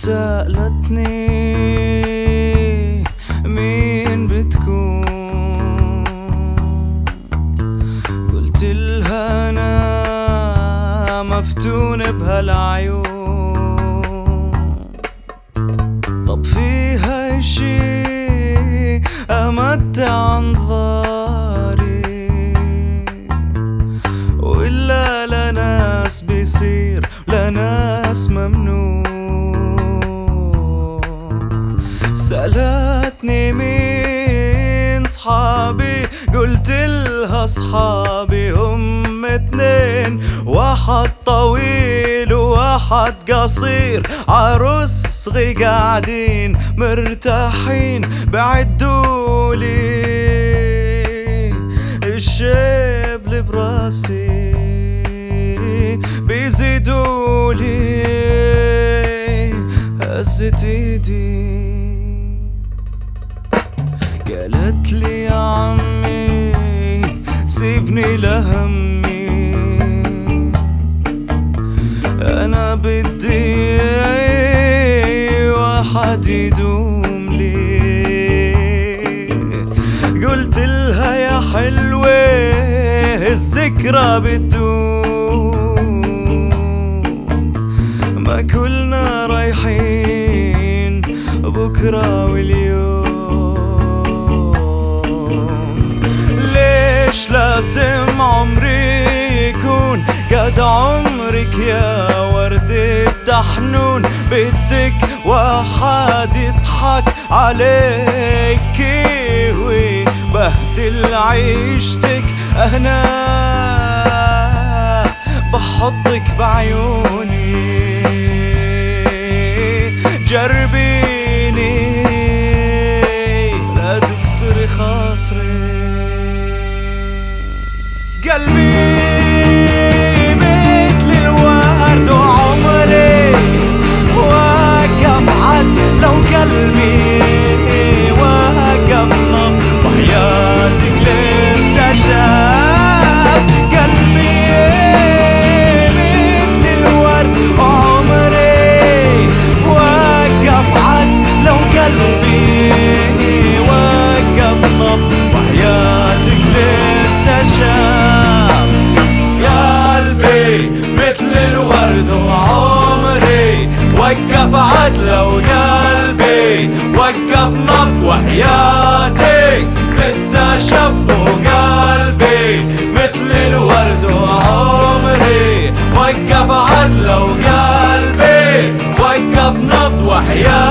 سألتني مين بتكون؟ قلت لها أنا مفتون بهالعيون. طب فيها اشي أمتع أنظاري سألتني مين صحابي؟ قلت لها صحابي هم اتنين واحد طويل وواحد قصير. عروسغي قاعدين مرتاحين بعدولي الشيب اللي براسي بيزيدولي. هزت ايدي قالت لي يا عمي سيبني لهمي. أنا بدي واحد يدوم لي. قلت لها يا حلوة الذكرى بتدوم. ما كلنا رايحين بكرة واليوم. لازم عمري يكون قد عمرك يا وردة تحنون بدك واحد يضحك عليك ويبهدل عيشتك أهنا. بحطك بعيوني. جربيني قلبي وقف عدل وقلبي وقف نبض وحياتك. لسه شب وقلبي مثل الورد وعمري. وقف عدل وقلبي وقف نبض وحياتك.